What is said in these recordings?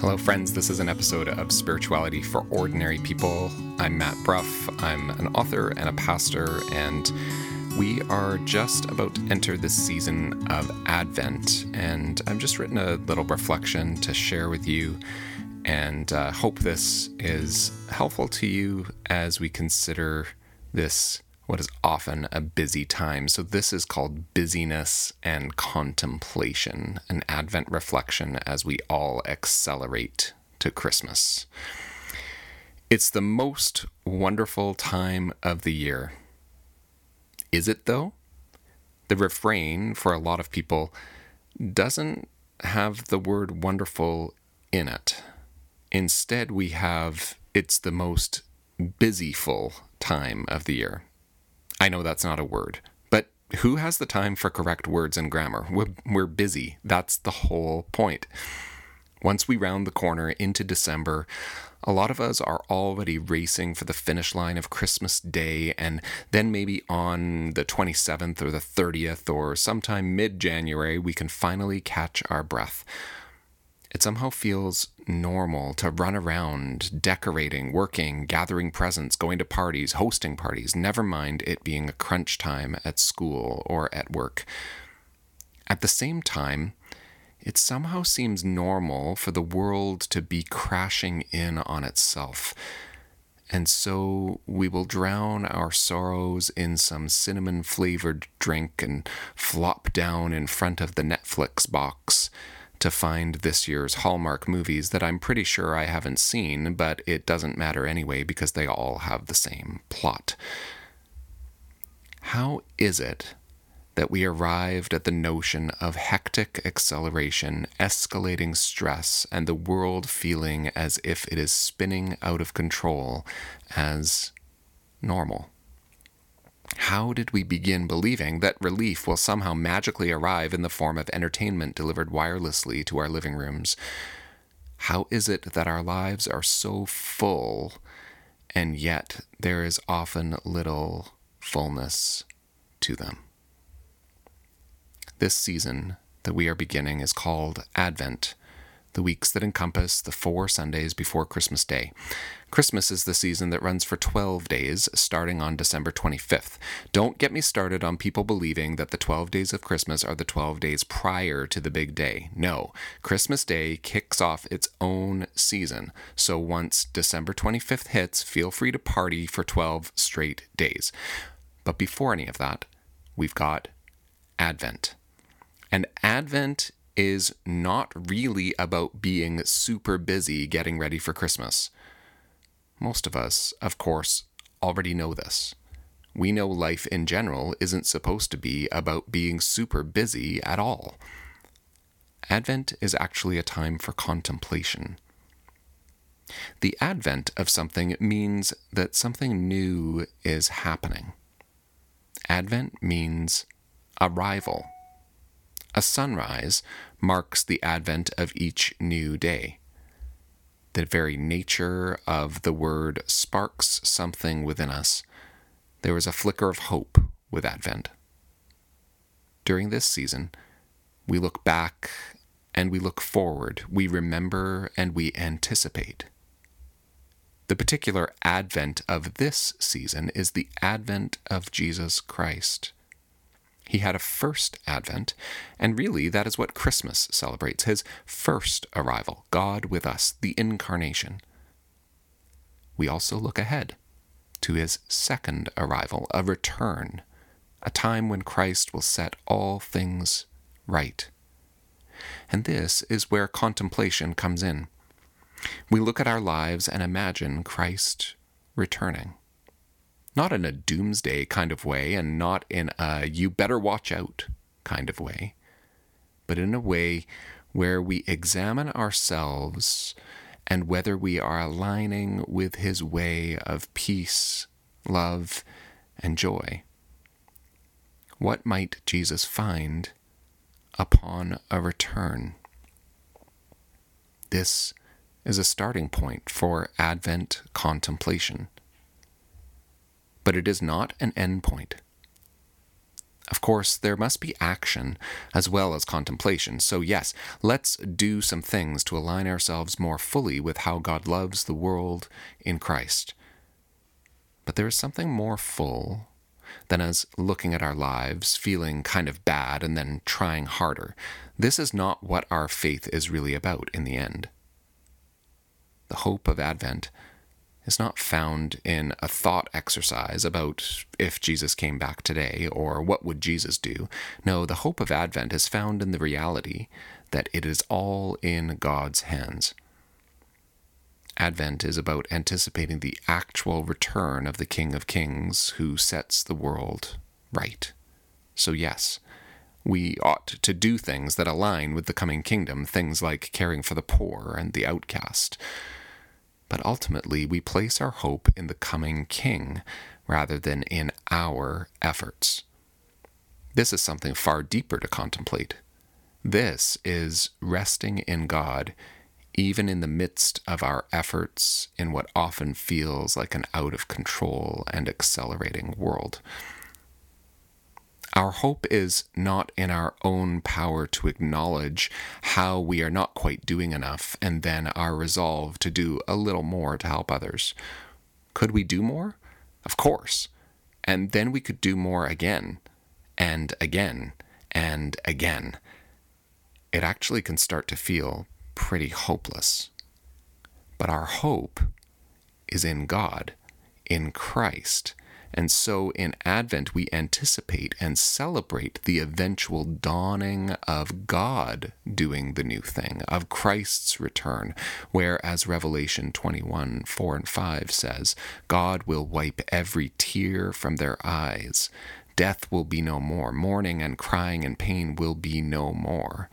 Hello, friends. This is an episode of Spirituality for Ordinary People. I'm Matt Brough. I'm an author and a pastor, and we are just about to enter the season of Advent. And I've just written a little reflection to share with you, and uh, hope this is helpful to you as we consider this what is often a busy time. So, this is called busyness and contemplation, an Advent reflection as we all accelerate to Christmas. It's the most wonderful time of the year. Is it, though? The refrain for a lot of people doesn't have the word wonderful in it. Instead, we have it's the most busyful time of the year. I know that's not a word, but who has the time for correct words and grammar? We're, we're busy. That's the whole point. Once we round the corner into December, a lot of us are already racing for the finish line of Christmas Day, and then maybe on the 27th or the 30th or sometime mid January, we can finally catch our breath. It somehow feels normal to run around decorating, working, gathering presents, going to parties, hosting parties, never mind it being a crunch time at school or at work. At the same time, it somehow seems normal for the world to be crashing in on itself. And so we will drown our sorrows in some cinnamon flavored drink and flop down in front of the Netflix box to find this year's Hallmark movies that I'm pretty sure I haven't seen, but it doesn't matter anyway because they all have the same plot. How is it that we arrived at the notion of hectic acceleration, escalating stress, and the world feeling as if it is spinning out of control as normal? How did we begin believing that relief will somehow magically arrive in the form of entertainment delivered wirelessly to our living rooms? How is it that our lives are so full and yet there is often little fullness to them? This season that we are beginning is called Advent the weeks that encompass the four Sundays before Christmas Day. Christmas is the season that runs for 12 days, starting on December 25th. Don't get me started on people believing that the 12 days of Christmas are the 12 days prior to the big day. No, Christmas Day kicks off its own season. So once December 25th hits, feel free to party for 12 straight days. But before any of that, we've got Advent. And Advent is not really about being super busy getting ready for Christmas. Most of us, of course, already know this. We know life in general isn't supposed to be about being super busy at all. Advent is actually a time for contemplation. The advent of something means that something new is happening. Advent means arrival. A sunrise marks the advent of each new day. The very nature of the word sparks something within us. There is a flicker of hope with Advent. During this season, we look back and we look forward, we remember and we anticipate. The particular advent of this season is the advent of Jesus Christ. He had a first advent, and really that is what Christmas celebrates his first arrival, God with us, the incarnation. We also look ahead to his second arrival, a return, a time when Christ will set all things right. And this is where contemplation comes in. We look at our lives and imagine Christ returning not in a doomsday kind of way and not in a you better watch out kind of way, but in a way where we examine ourselves and whether we are aligning with his way of peace, love, and joy. What might Jesus find upon a return? This is a starting point for Advent contemplation but it is not an endpoint. Of course, there must be action as well as contemplation. So, yes, let's do some things to align ourselves more fully with how God loves the world in Christ. But there is something more full than as looking at our lives, feeling kind of bad, and then trying harder. This is not what our faith is really about in the end. The hope of Advent is not found in a thought exercise about if Jesus came back today or what would Jesus do. No, the hope of Advent is found in the reality that it is all in God's hands. Advent is about anticipating the actual return of the King of Kings who sets the world right. So, yes, we ought to do things that align with the coming kingdom, things like caring for the poor and the outcast but ultimately we place our hope in the coming King rather than in our efforts. This is something far deeper to contemplate. This is resting in God, even in the midst of our efforts in what often feels like an out of control and accelerating world. Our hope is not in our own power to acknowledge how we are not quite doing enough and then our resolve to do a little more to help others. Could we do more? Of course. And then we could do more again and again and again. It actually can start to feel pretty hopeless. But our hope is in God, in Christ and so in Advent, we anticipate and celebrate the eventual dawning of God doing the new thing, of Christ's return, where, as Revelation 21 4 and 5 says, God will wipe every tear from their eyes. Death will be no more. Mourning and crying and pain will be no more.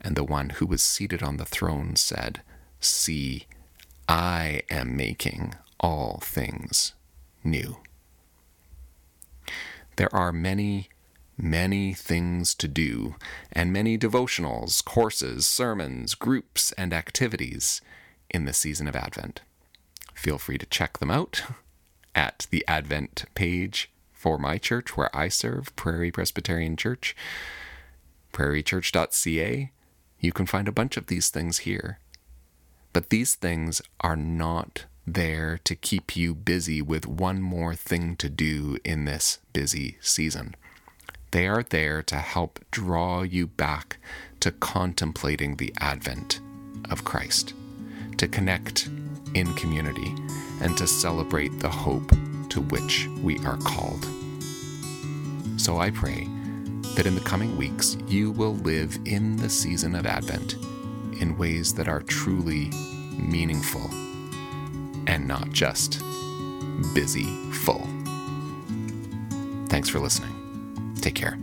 And the one who was seated on the throne said, See, I am making all things new. There are many, many things to do, and many devotionals, courses, sermons, groups, and activities in the season of Advent. Feel free to check them out at the Advent page for my church where I serve, Prairie Presbyterian Church, prairiechurch.ca. You can find a bunch of these things here. But these things are not there to keep you busy with one more thing to do in this busy season. They are there to help draw you back to contemplating the advent of Christ, to connect in community, and to celebrate the hope to which we are called. So I pray that in the coming weeks you will live in the season of Advent in ways that are truly meaningful and not just busy full. Thanks for listening. Take care.